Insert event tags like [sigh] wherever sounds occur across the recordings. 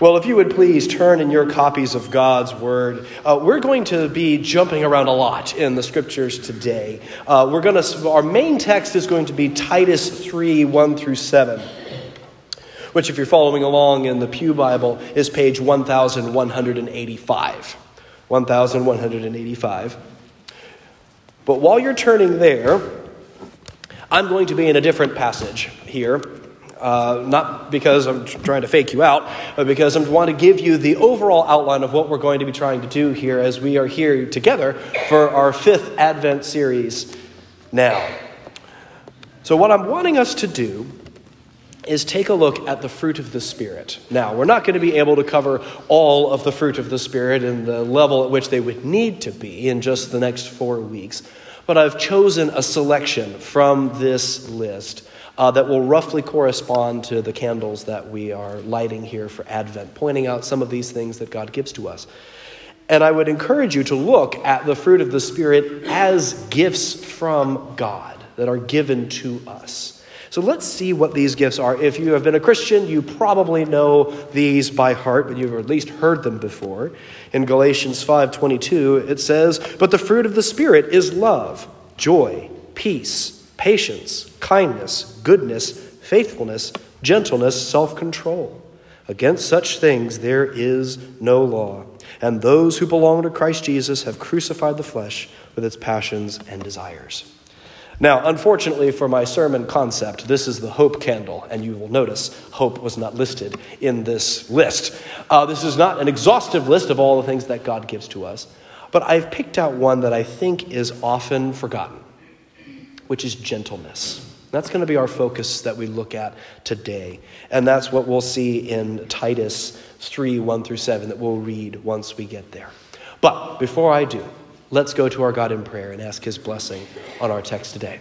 Well, if you would please turn in your copies of God's Word, uh, we're going to be jumping around a lot in the Scriptures today. Uh, we're going to, our main text is going to be Titus 3 1 through 7, which, if you're following along in the Pew Bible, is page 1185. 1185. But while you're turning there, I'm going to be in a different passage here. Uh, not because I'm trying to fake you out, but because I want to give you the overall outline of what we're going to be trying to do here as we are here together for our fifth Advent series now. So, what I'm wanting us to do is take a look at the fruit of the Spirit. Now, we're not going to be able to cover all of the fruit of the Spirit and the level at which they would need to be in just the next four weeks, but I've chosen a selection from this list uh, that will roughly correspond to the candles that we are lighting here for Advent, pointing out some of these things that God gives to us. And I would encourage you to look at the fruit of the Spirit as gifts from God that are given to us. So let's see what these gifts are. If you have been a Christian, you probably know these by heart, but you've at least heard them before. In Galatians 5:22, it says, "But the fruit of the Spirit is love, joy, peace, patience, kindness, goodness, faithfulness, gentleness, self control. Against such things there is no law. And those who belong to Christ Jesus have crucified the flesh with its passions and desires. Now, unfortunately for my sermon concept, this is the hope candle, and you will notice hope was not listed in this list. Uh, this is not an exhaustive list of all the things that God gives to us, but I've picked out one that I think is often forgotten which is gentleness. That's going to be our focus that we look at today. And that's what we'll see in Titus 3 1 through 7 that we'll read once we get there. But before I do, let's go to our God in prayer and ask his blessing on our text today.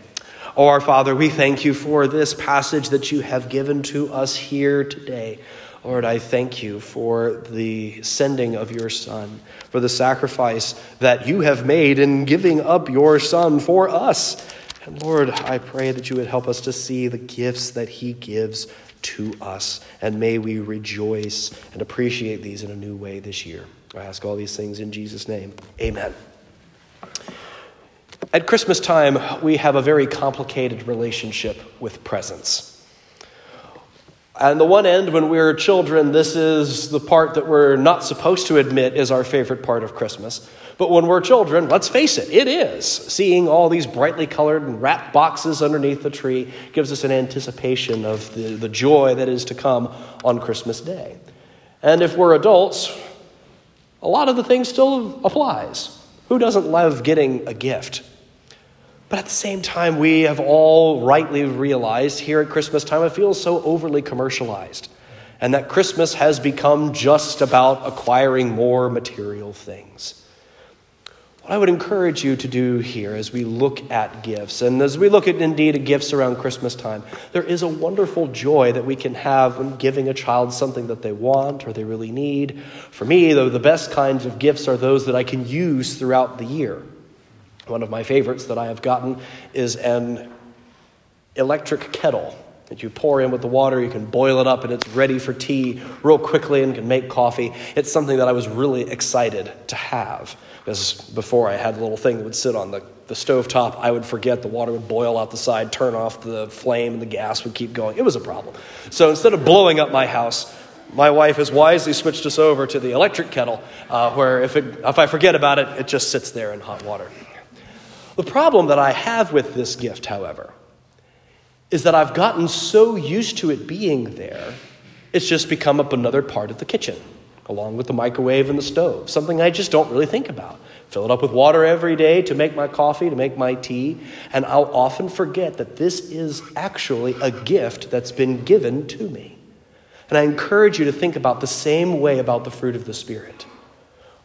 Oh, our Father, we thank you for this passage that you have given to us here today. Lord, I thank you for the sending of your Son, for the sacrifice that you have made in giving up your Son for us. And Lord, I pray that you would help us to see the gifts that He gives to us. And may we rejoice and appreciate these in a new way this year. I ask all these things in Jesus' name. Amen. At Christmas time, we have a very complicated relationship with presents. On the one end, when we're children, this is the part that we're not supposed to admit is our favorite part of Christmas. But when we're children, let's face it, it is. Seeing all these brightly colored and wrapped boxes underneath the tree gives us an anticipation of the, the joy that is to come on Christmas Day. And if we're adults, a lot of the things still applies. Who doesn't love getting a gift? But at the same time, we have all rightly realized here at Christmas time, it feels so overly commercialized. And that Christmas has become just about acquiring more material things. What I would encourage you to do here as we look at gifts, and as we look at indeed at gifts around Christmas time, there is a wonderful joy that we can have when giving a child something that they want or they really need. For me, though, the best kinds of gifts are those that I can use throughout the year. One of my favorites that I have gotten is an electric kettle that you pour in with the water, you can boil it up, and it's ready for tea real quickly and can make coffee. It's something that I was really excited to have. Because before I had a little thing that would sit on the, the stove top, I would forget the water would boil out the side, turn off the flame, and the gas would keep going. It was a problem. So instead of blowing up my house, my wife has wisely switched us over to the electric kettle, uh, where if, it, if I forget about it, it just sits there in hot water. The problem that I have with this gift, however, is that I've gotten so used to it being there, it's just become up another part of the kitchen, along with the microwave and the stove, something I just don't really think about. Fill it up with water every day to make my coffee, to make my tea, and I'll often forget that this is actually a gift that's been given to me. And I encourage you to think about the same way about the fruit of the Spirit.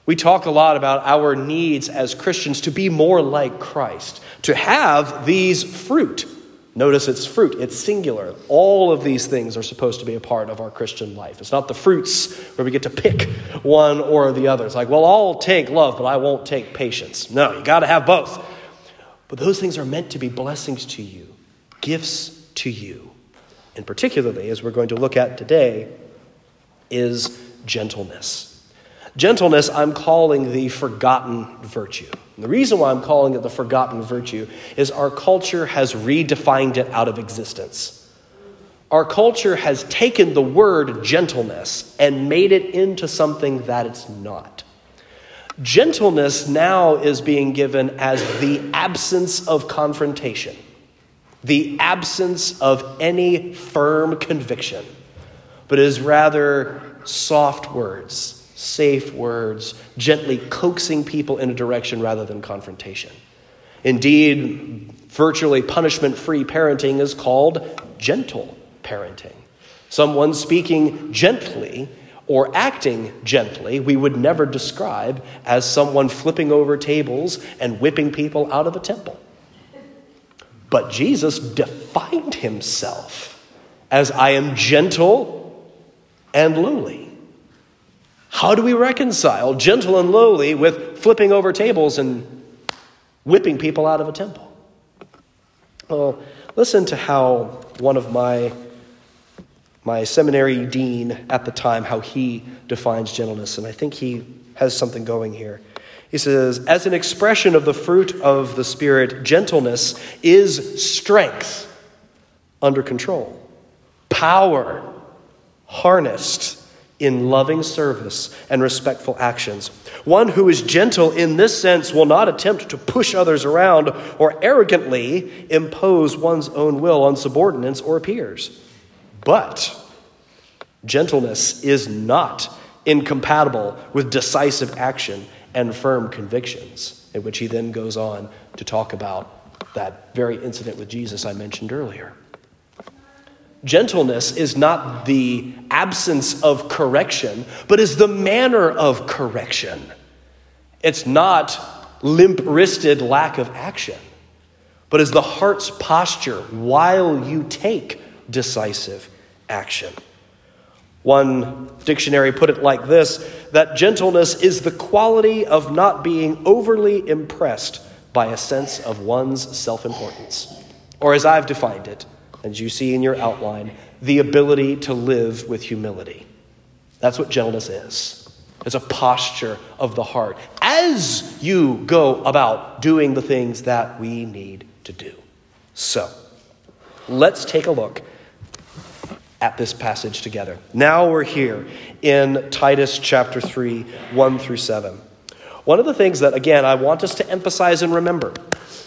We talk a lot about our needs as Christians to be more like Christ, to have these fruit Notice it's fruit, it's singular. All of these things are supposed to be a part of our Christian life. It's not the fruits where we get to pick one or the other. It's like, well, I'll take love, but I won't take patience. No, you got to have both. But those things are meant to be blessings to you, gifts to you. And particularly, as we're going to look at today, is gentleness. Gentleness, I'm calling the forgotten virtue. And the reason why I'm calling it the forgotten virtue is our culture has redefined it out of existence. Our culture has taken the word gentleness and made it into something that it's not. Gentleness now is being given as the absence of confrontation, the absence of any firm conviction, but is rather soft words safe words, gently coaxing people in a direction rather than confrontation. Indeed, virtually punishment free parenting is called gentle parenting. Someone speaking gently or acting gently, we would never describe as someone flipping over tables and whipping people out of a temple. But Jesus defined himself as I am gentle and lowly. How do we reconcile gentle and lowly with flipping over tables and whipping people out of a temple? Well, listen to how one of my, my seminary dean at the time, how he defines gentleness, and I think he has something going here. He says, as an expression of the fruit of the Spirit, gentleness is strength under control, power harnessed in loving service and respectful actions. One who is gentle in this sense will not attempt to push others around or arrogantly impose one's own will on subordinates or peers. But gentleness is not incompatible with decisive action and firm convictions, in which he then goes on to talk about that very incident with Jesus I mentioned earlier. Gentleness is not the absence of correction, but is the manner of correction. It's not limp wristed lack of action, but is the heart's posture while you take decisive action. One dictionary put it like this that gentleness is the quality of not being overly impressed by a sense of one's self importance. Or, as I've defined it, as you see in your outline, the ability to live with humility. That's what gentleness is. It's a posture of the heart as you go about doing the things that we need to do. So, let's take a look at this passage together. Now we're here in Titus chapter 3, 1 through 7. One of the things that, again, I want us to emphasize and remember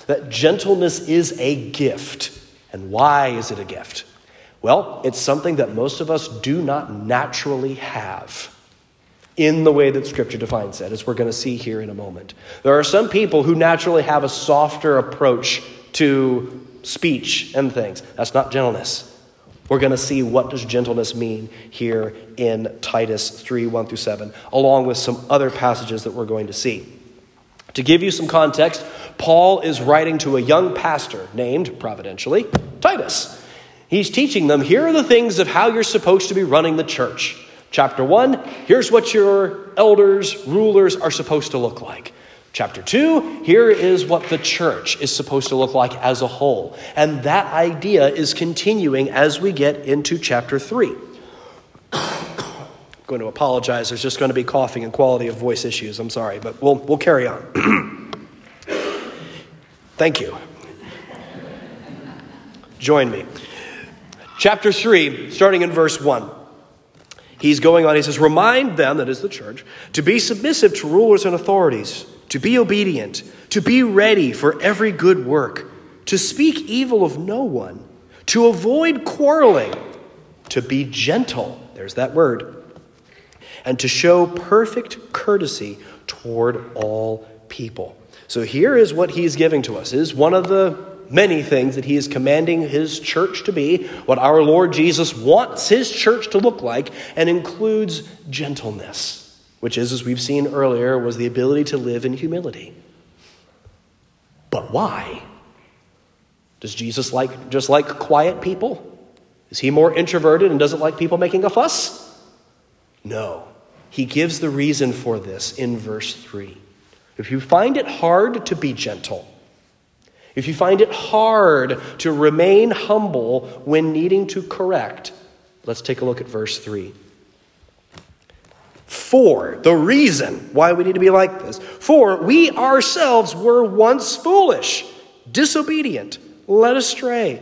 that gentleness is a gift. And why is it a gift? Well, it's something that most of us do not naturally have in the way that Scripture defines it, as we're going to see here in a moment. There are some people who naturally have a softer approach to speech and things. That's not gentleness. We're going to see what does gentleness mean here in Titus 3 1 through 7, along with some other passages that we're going to see. To give you some context, Paul is writing to a young pastor named, providentially, Titus. He's teaching them here are the things of how you're supposed to be running the church. Chapter 1, here's what your elders, rulers are supposed to look like. Chapter 2, here is what the church is supposed to look like as a whole. And that idea is continuing as we get into chapter 3. Going to apologize. There's just going to be coughing and quality of voice issues. I'm sorry, but we'll, we'll carry on. [clears throat] Thank you. Join me. Chapter 3, starting in verse 1. He's going on, he says, Remind them, that is the church, to be submissive to rulers and authorities, to be obedient, to be ready for every good work, to speak evil of no one, to avoid quarreling, to be gentle, there's that word, and to show perfect courtesy toward all people. So here is what he's giving to us. Is one of the many things that he is commanding his church to be, what our Lord Jesus wants his church to look like, and includes gentleness, which is, as we've seen earlier, was the ability to live in humility. But why? Does Jesus like just like quiet people? Is he more introverted and doesn't like people making a fuss? No. He gives the reason for this in verse 3. If you find it hard to be gentle, if you find it hard to remain humble when needing to correct, let's take a look at verse 3. For the reason why we need to be like this, for we ourselves were once foolish, disobedient, led astray,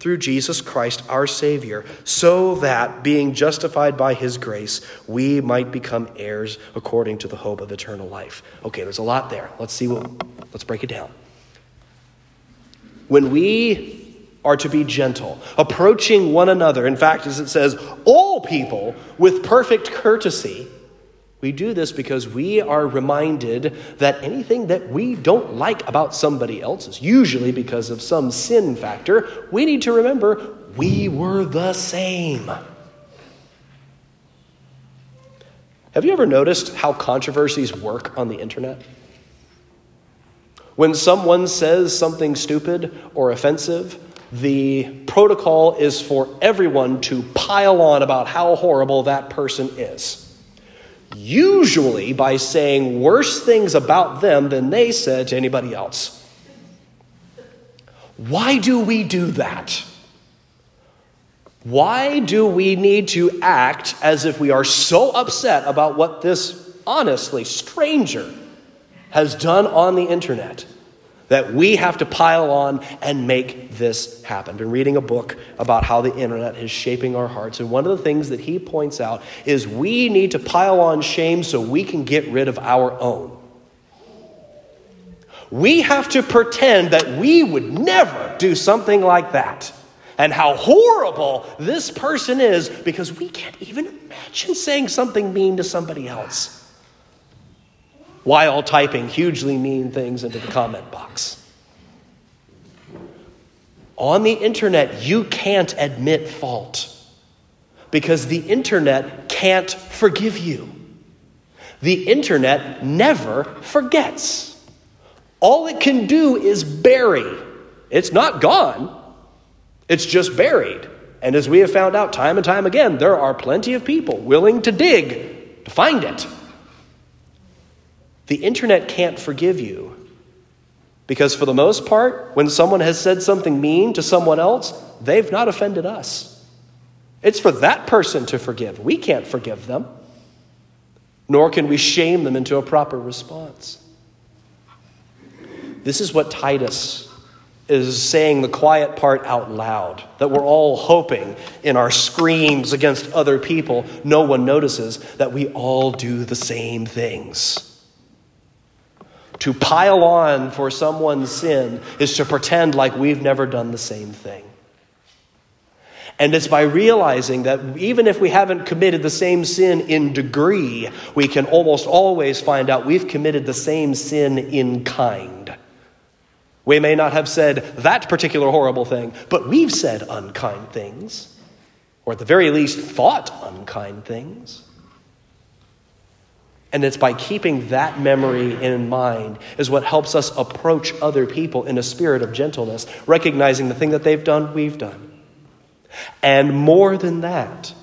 through Jesus Christ our Savior, so that, being justified by His grace, we might become heirs according to the hope of eternal life. Okay, there's a lot there. Let's see what, let's break it down. When we are to be gentle, approaching one another, in fact, as it says, all people with perfect courtesy, we do this because we are reminded that anything that we don't like about somebody else is usually because of some sin factor. We need to remember we were the same. Have you ever noticed how controversies work on the internet? When someone says something stupid or offensive, the protocol is for everyone to pile on about how horrible that person is. Usually by saying worse things about them than they said to anybody else. Why do we do that? Why do we need to act as if we are so upset about what this honestly stranger has done on the internet that we have to pile on and make this happen. I've been reading a book about how the internet is shaping our hearts, and one of the things that he points out is we need to pile on shame so we can get rid of our own. We have to pretend that we would never do something like that. And how horrible this person is because we can't even imagine saying something mean to somebody else while typing hugely mean things into the comment box. On the internet, you can't admit fault because the internet can't forgive you. The internet never forgets. All it can do is bury. It's not gone, it's just buried. And as we have found out time and time again, there are plenty of people willing to dig to find it. The internet can't forgive you. Because for the most part, when someone has said something mean to someone else, they've not offended us. It's for that person to forgive. We can't forgive them, nor can we shame them into a proper response. This is what Titus is saying the quiet part out loud that we're all hoping in our screams against other people, no one notices that we all do the same things. To pile on for someone's sin is to pretend like we've never done the same thing. And it's by realizing that even if we haven't committed the same sin in degree, we can almost always find out we've committed the same sin in kind. We may not have said that particular horrible thing, but we've said unkind things, or at the very least, thought unkind things. And it's by keeping that memory in mind is what helps us approach other people in a spirit of gentleness, recognizing the thing that they've done, we've done. And more than that,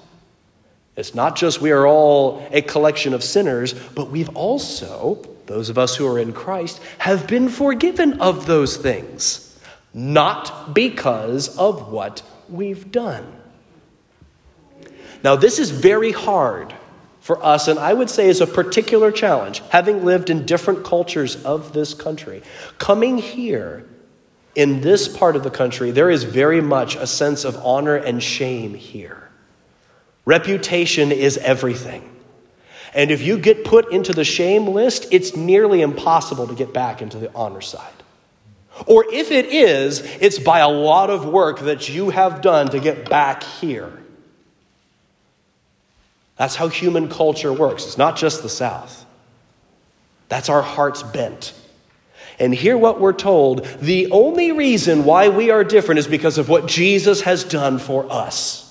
it's not just we are all a collection of sinners, but we've also, those of us who are in Christ, have been forgiven of those things, not because of what we've done. Now, this is very hard for us, and I would say is a particular challenge, having lived in different cultures of this country. Coming here in this part of the country, there is very much a sense of honor and shame here. Reputation is everything. And if you get put into the shame list, it's nearly impossible to get back into the honor side. Or if it is, it's by a lot of work that you have done to get back here. That's how human culture works. It's not just the South. That's our heart's bent. And hear what we're told the only reason why we are different is because of what Jesus has done for us.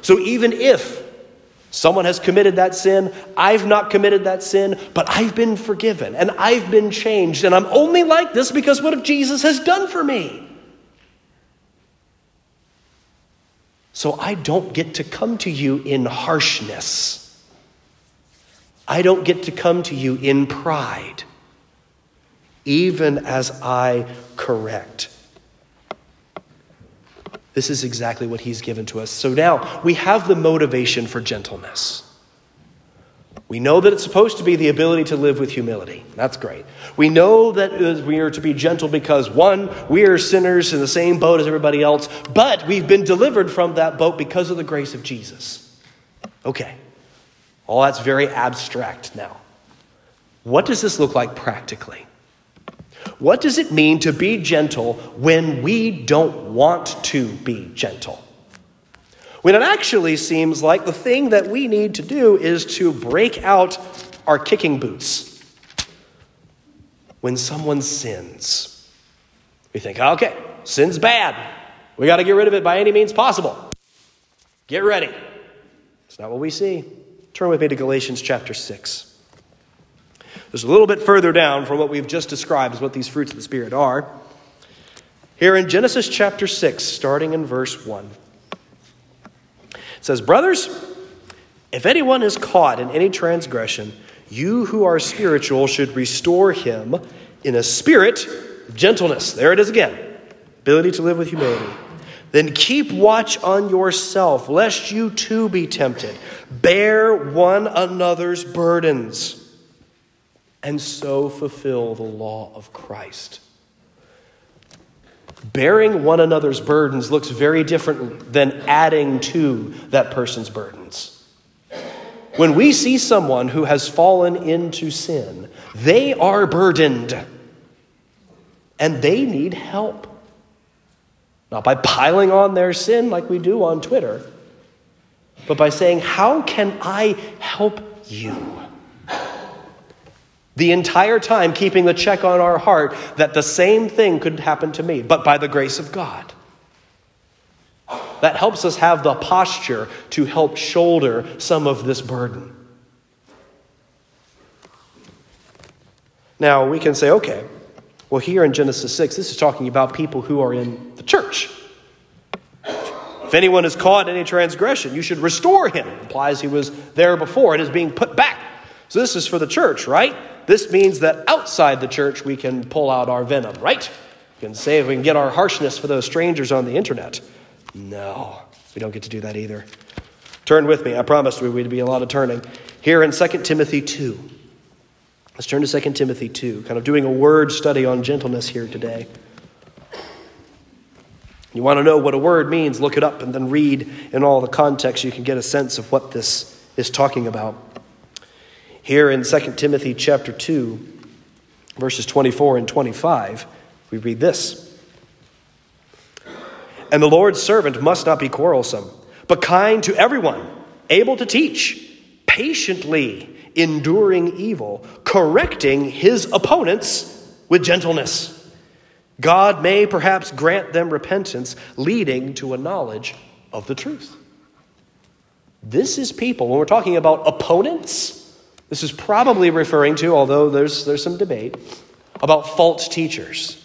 So even if Someone has committed that sin. I've not committed that sin, but I've been forgiven and I've been changed. And I'm only like this because what Jesus has done for me. So I don't get to come to you in harshness. I don't get to come to you in pride, even as I correct. This is exactly what he's given to us. So now we have the motivation for gentleness. We know that it's supposed to be the ability to live with humility. That's great. We know that we are to be gentle because, one, we are sinners in the same boat as everybody else, but we've been delivered from that boat because of the grace of Jesus. Okay. All that's very abstract now. What does this look like practically? What does it mean to be gentle when we don't want to be gentle? When it actually seems like the thing that we need to do is to break out our kicking boots. When someone sins, we think, okay, sin's bad. We got to get rid of it by any means possible. Get ready. It's not what we see. Turn with me to Galatians chapter 6. Just a little bit further down from what we've just described as what these fruits of the Spirit are. Here in Genesis chapter 6, starting in verse 1, it says, Brothers, if anyone is caught in any transgression, you who are spiritual should restore him in a spirit of gentleness. There it is again ability to live with humility. Then keep watch on yourself, lest you too be tempted. Bear one another's burdens and so fulfill the law of Christ. Bearing one another's burdens looks very different than adding to that person's burdens. When we see someone who has fallen into sin, they are burdened and they need help. Not by piling on their sin like we do on Twitter, but by saying, How can I help you? The entire time keeping the check on our heart that the same thing could happen to me, but by the grace of God. That helps us have the posture to help shoulder some of this burden. Now, we can say, okay, well, here in Genesis 6, this is talking about people who are in the church. If anyone is caught in any transgression, you should restore him. Implies he was there before and is being put back. So this is for the church, right? This means that outside the church we can pull out our venom, right? We can say we can get our harshness for those strangers on the internet. No, we don't get to do that either. Turn with me. I promised we would be a lot of turning. Here in 2 Timothy 2. Let's turn to 2 Timothy 2, kind of doing a word study on gentleness here today. You want to know what a word means, look it up and then read in all the context. You can get a sense of what this is talking about. Here in 2 Timothy chapter 2, verses 24 and 25, we read this. And the Lord's servant must not be quarrelsome, but kind to everyone, able to teach, patiently enduring evil, correcting his opponents with gentleness. God may perhaps grant them repentance, leading to a knowledge of the truth. This is people, when we're talking about opponents, this is probably referring to, although there's, there's some debate, about false teachers,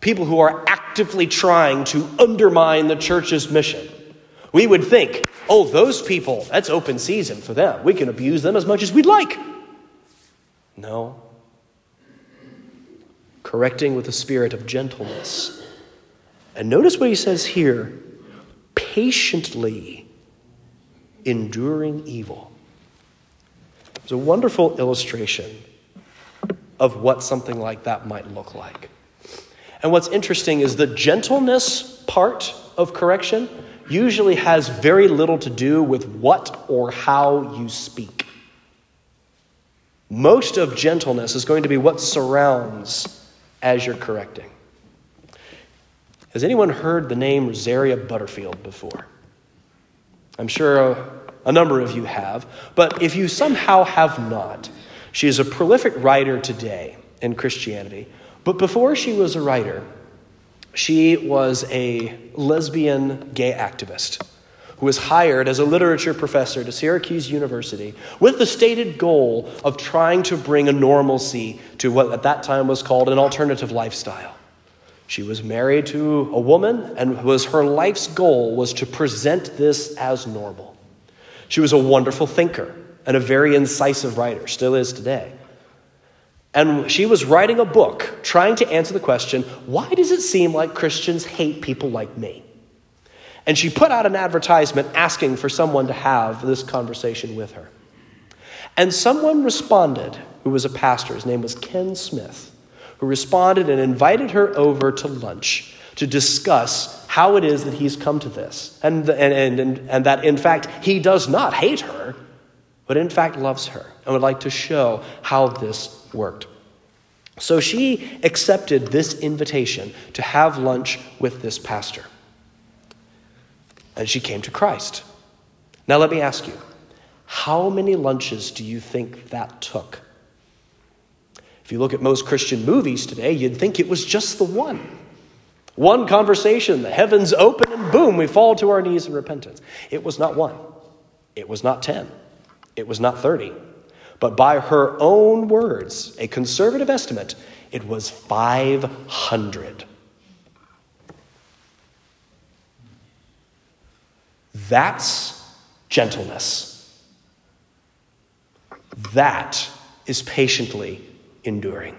people who are actively trying to undermine the church's mission. We would think, oh, those people, that's open season for them. We can abuse them as much as we'd like. No. Correcting with a spirit of gentleness. And notice what he says here patiently enduring evil. It's a wonderful illustration of what something like that might look like. And what's interesting is the gentleness part of correction usually has very little to do with what or how you speak. Most of gentleness is going to be what surrounds as you're correcting. Has anyone heard the name Rosaria Butterfield before? I'm sure a number of you have. But if you somehow have not, she is a prolific writer today in Christianity. But before she was a writer, she was a lesbian gay activist who was hired as a literature professor to Syracuse University with the stated goal of trying to bring a normalcy to what at that time was called an alternative lifestyle. She was married to a woman and was her life's goal was to present this as normal. She was a wonderful thinker and a very incisive writer, still is today. And she was writing a book trying to answer the question why does it seem like Christians hate people like me? And she put out an advertisement asking for someone to have this conversation with her. And someone responded who was a pastor. His name was Ken Smith who responded and invited her over to lunch to discuss how it is that he's come to this. And, and, and, and that, in fact, he does not hate her, but in fact loves her and would like to show how this worked. So she accepted this invitation to have lunch with this pastor. And she came to Christ. Now, let me ask you how many lunches do you think that took? If you look at most Christian movies today, you'd think it was just the one. One conversation, the heavens open, and boom, we fall to our knees in repentance. It was not one, it was not 10, it was not 30. But by her own words, a conservative estimate, it was 500. That's gentleness. That is patiently enduring.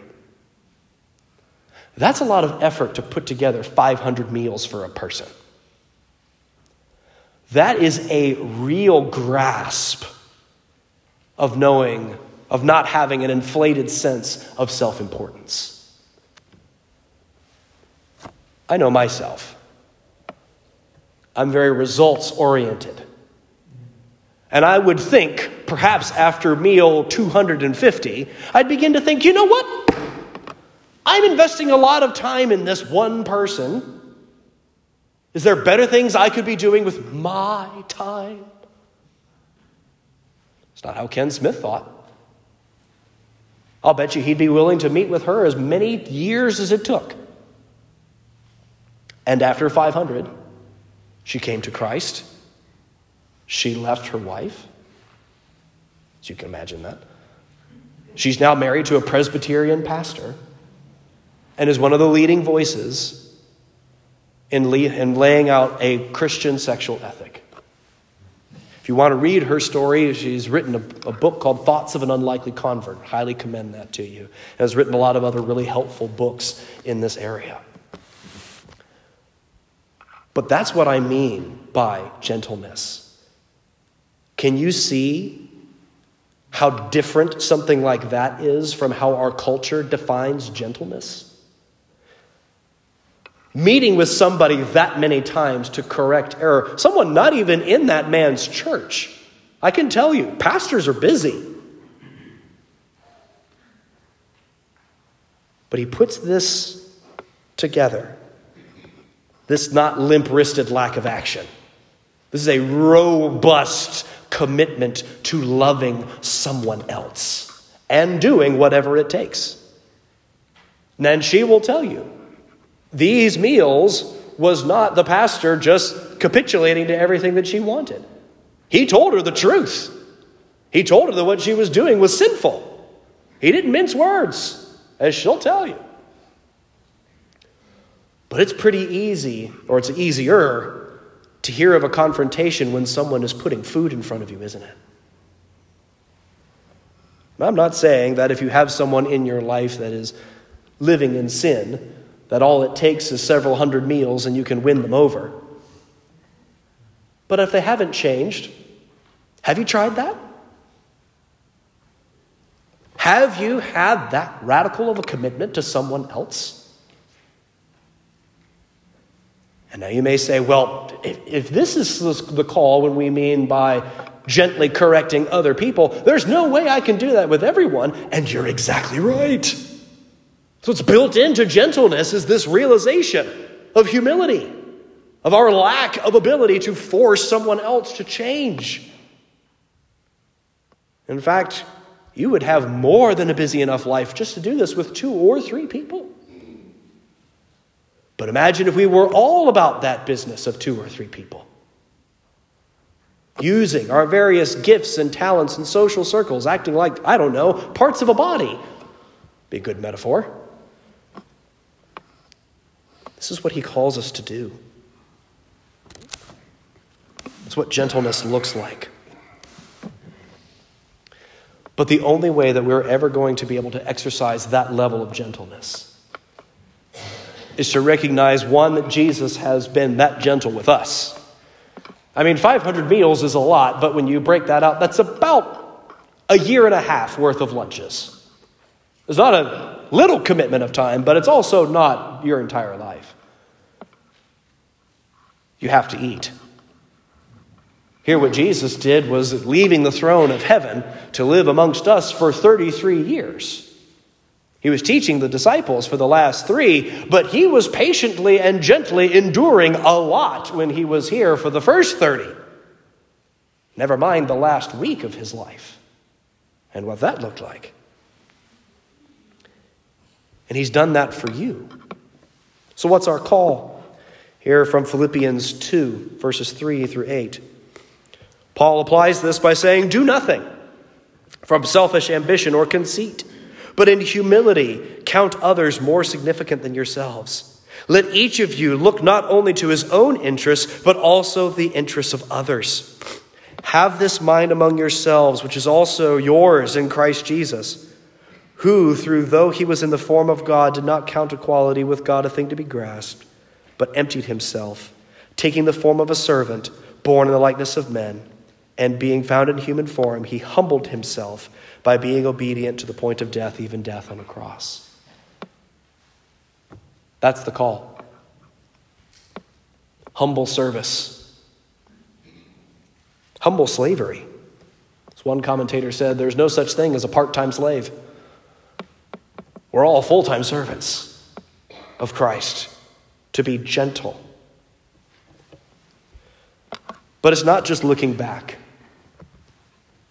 That's a lot of effort to put together 500 meals for a person. That is a real grasp of knowing, of not having an inflated sense of self importance. I know myself. I'm very results oriented. And I would think, perhaps after meal 250, I'd begin to think, you know what? I'm investing a lot of time in this one person. Is there better things I could be doing with my time? It's not how Ken Smith thought. I'll bet you he'd be willing to meet with her as many years as it took. And after 500, she came to Christ she left her wife. So you can imagine that. She's now married to a Presbyterian pastor and is one of the leading voices in, le- in laying out a Christian sexual ethic. If you want to read her story, she's written a, a, book called Thoughts of an Unlikely Convert. Highly commend that to you. Has written a lot of other really helpful books in this area. But that's what I mean by gentleness. Can you see how different something like that is from how our culture defines gentleness? Meeting with somebody that many times to correct error, someone not even in that man's church. I can tell you, pastors are busy. But he puts this together this not limp wristed lack of action. This is a robust commitment to loving someone else and doing whatever it takes. And she will tell you these meals was not the pastor just capitulating to everything that she wanted. He told her the truth. He told her that what she was doing was sinful. He didn't mince words, as she'll tell you. But it's pretty easy, or it's easier to hear of a confrontation when someone is putting food in front of you, isn't it? I'm not saying that if you have someone in your life that is living in sin, that all it takes is several hundred meals and you can win them over. But if they haven't changed, have you tried that? Have you had that radical of a commitment to someone else? And now you may say, well, if, if this is the call when we mean by gently correcting other people, there's no way I can do that with everyone. And you're exactly right. So it's built into gentleness is this realization of humility, of our lack of ability to force someone else to change. In fact, you would have more than a busy enough life just to do this with two or three people. But imagine if we were all about that business of two or three people. using our various gifts and talents in social circles, acting like, I don't know, parts of a body. Be a good metaphor. This is what he calls us to do. It's what gentleness looks like. But the only way that we're ever going to be able to exercise that level of gentleness is to recognize one, that Jesus has been that gentle with us. I mean, 500 meals is a lot, but when you break that out, that's about a year and a half worth of lunches. It's not a little commitment of time, but it's also not your entire life. You have to eat. Here, what Jesus did was leaving the throne of heaven to live amongst us for 33 years. He was teaching the disciples for the last three, but he was patiently and gently enduring a lot when he was here for the first 30. Never mind the last week of his life and what that looked like. And he's done that for you. So, what's our call? Here from Philippians 2, verses 3 through 8. Paul applies this by saying, Do nothing from selfish ambition or conceit but in humility count others more significant than yourselves. Let each of you look not only to his own interests, but also the interests of others. Have this mind among yourselves, which is also yours in Christ Jesus, who, through though he was in the form of God, did not count equality with God a thing to be grasped, but emptied himself, taking the form of a servant, born in the likeness of men, and being found in human form, he humbled himself by being obedient to the point of death, even death on a cross. That's the call. Humble service, humble slavery. As one commentator said, there's no such thing as a part time slave. We're all full time servants of Christ to be gentle. But it's not just looking back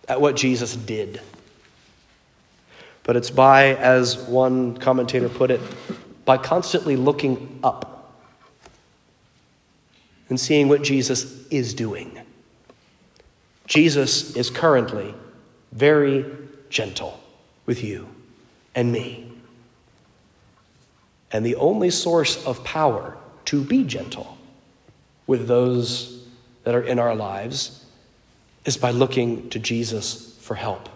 at what Jesus did but it's by, as one commentator put it, by constantly looking up and seeing what Jesus is doing. Jesus is currently very gentle with you and me. And the only source of power to be gentle with those that are in our lives is by looking to Jesus for help.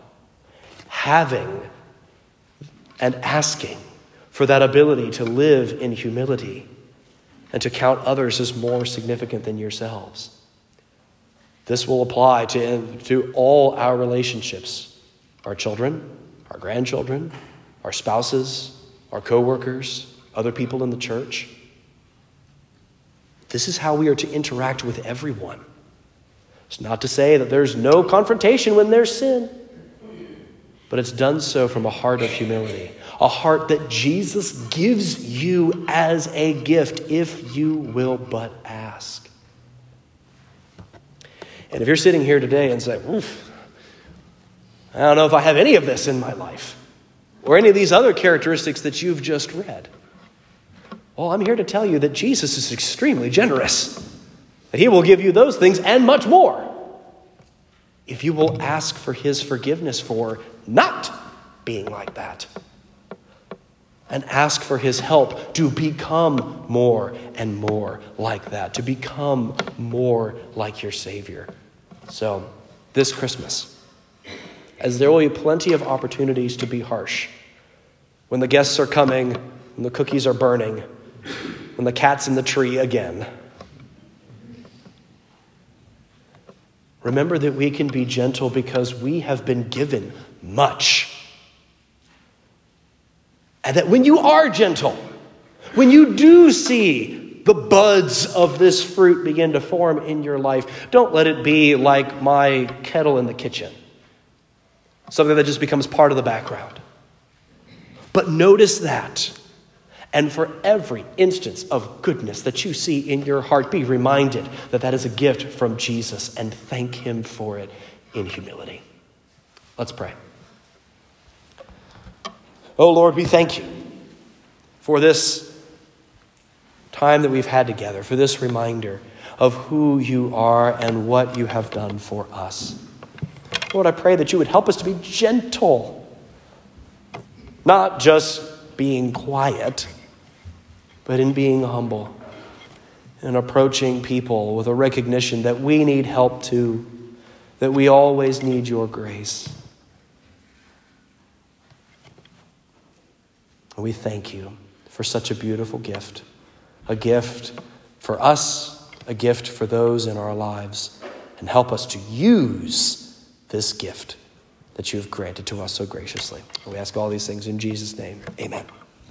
Having and asking for that ability to live in humility and to count others as more significant than yourselves. This will apply to, to all our relationships our children, our grandchildren, our spouses, our coworkers, other people in the church. This is how we are to interact with everyone. It's not to say that there's no confrontation when there's sin but it's done so from a heart of humility, a heart that Jesus gives you as a gift if you will but ask. And if you're sitting here today and say, Oof, I don't know if I have any of this in my life, or any of these other characteristics that you've just read, well, I'm here to tell you that Jesus is extremely generous, that He will give you those things and much more if you will ask for His forgiveness for not being like that. And ask for his help to become more and more like that, to become more like your Savior. So, this Christmas, as there will be plenty of opportunities to be harsh, when the guests are coming, when the cookies are burning, when the cat's in the tree again, remember that we can be gentle because we have been given much. And that when you are gentle, when you do see the buds of this fruit begin to form in your life, don't let it be like my kettle in the kitchen, something that just becomes part of the background. But notice that. And for every instance of goodness that you see in your heart, be reminded that that is a gift from Jesus and thank Him for it in humility. Let's pray. Oh Lord, we thank you for this time that we've had together, for this reminder of who you are and what you have done for us. Lord, I pray that you would help us to be gentle, not just being quiet, but in being humble and approaching people with a recognition that we need help too, that we always need your grace. We thank you for such a beautiful gift, a gift for us, a gift for those in our lives, and help us to use this gift that you have granted to us so graciously. We ask all these things in Jesus' name. Amen.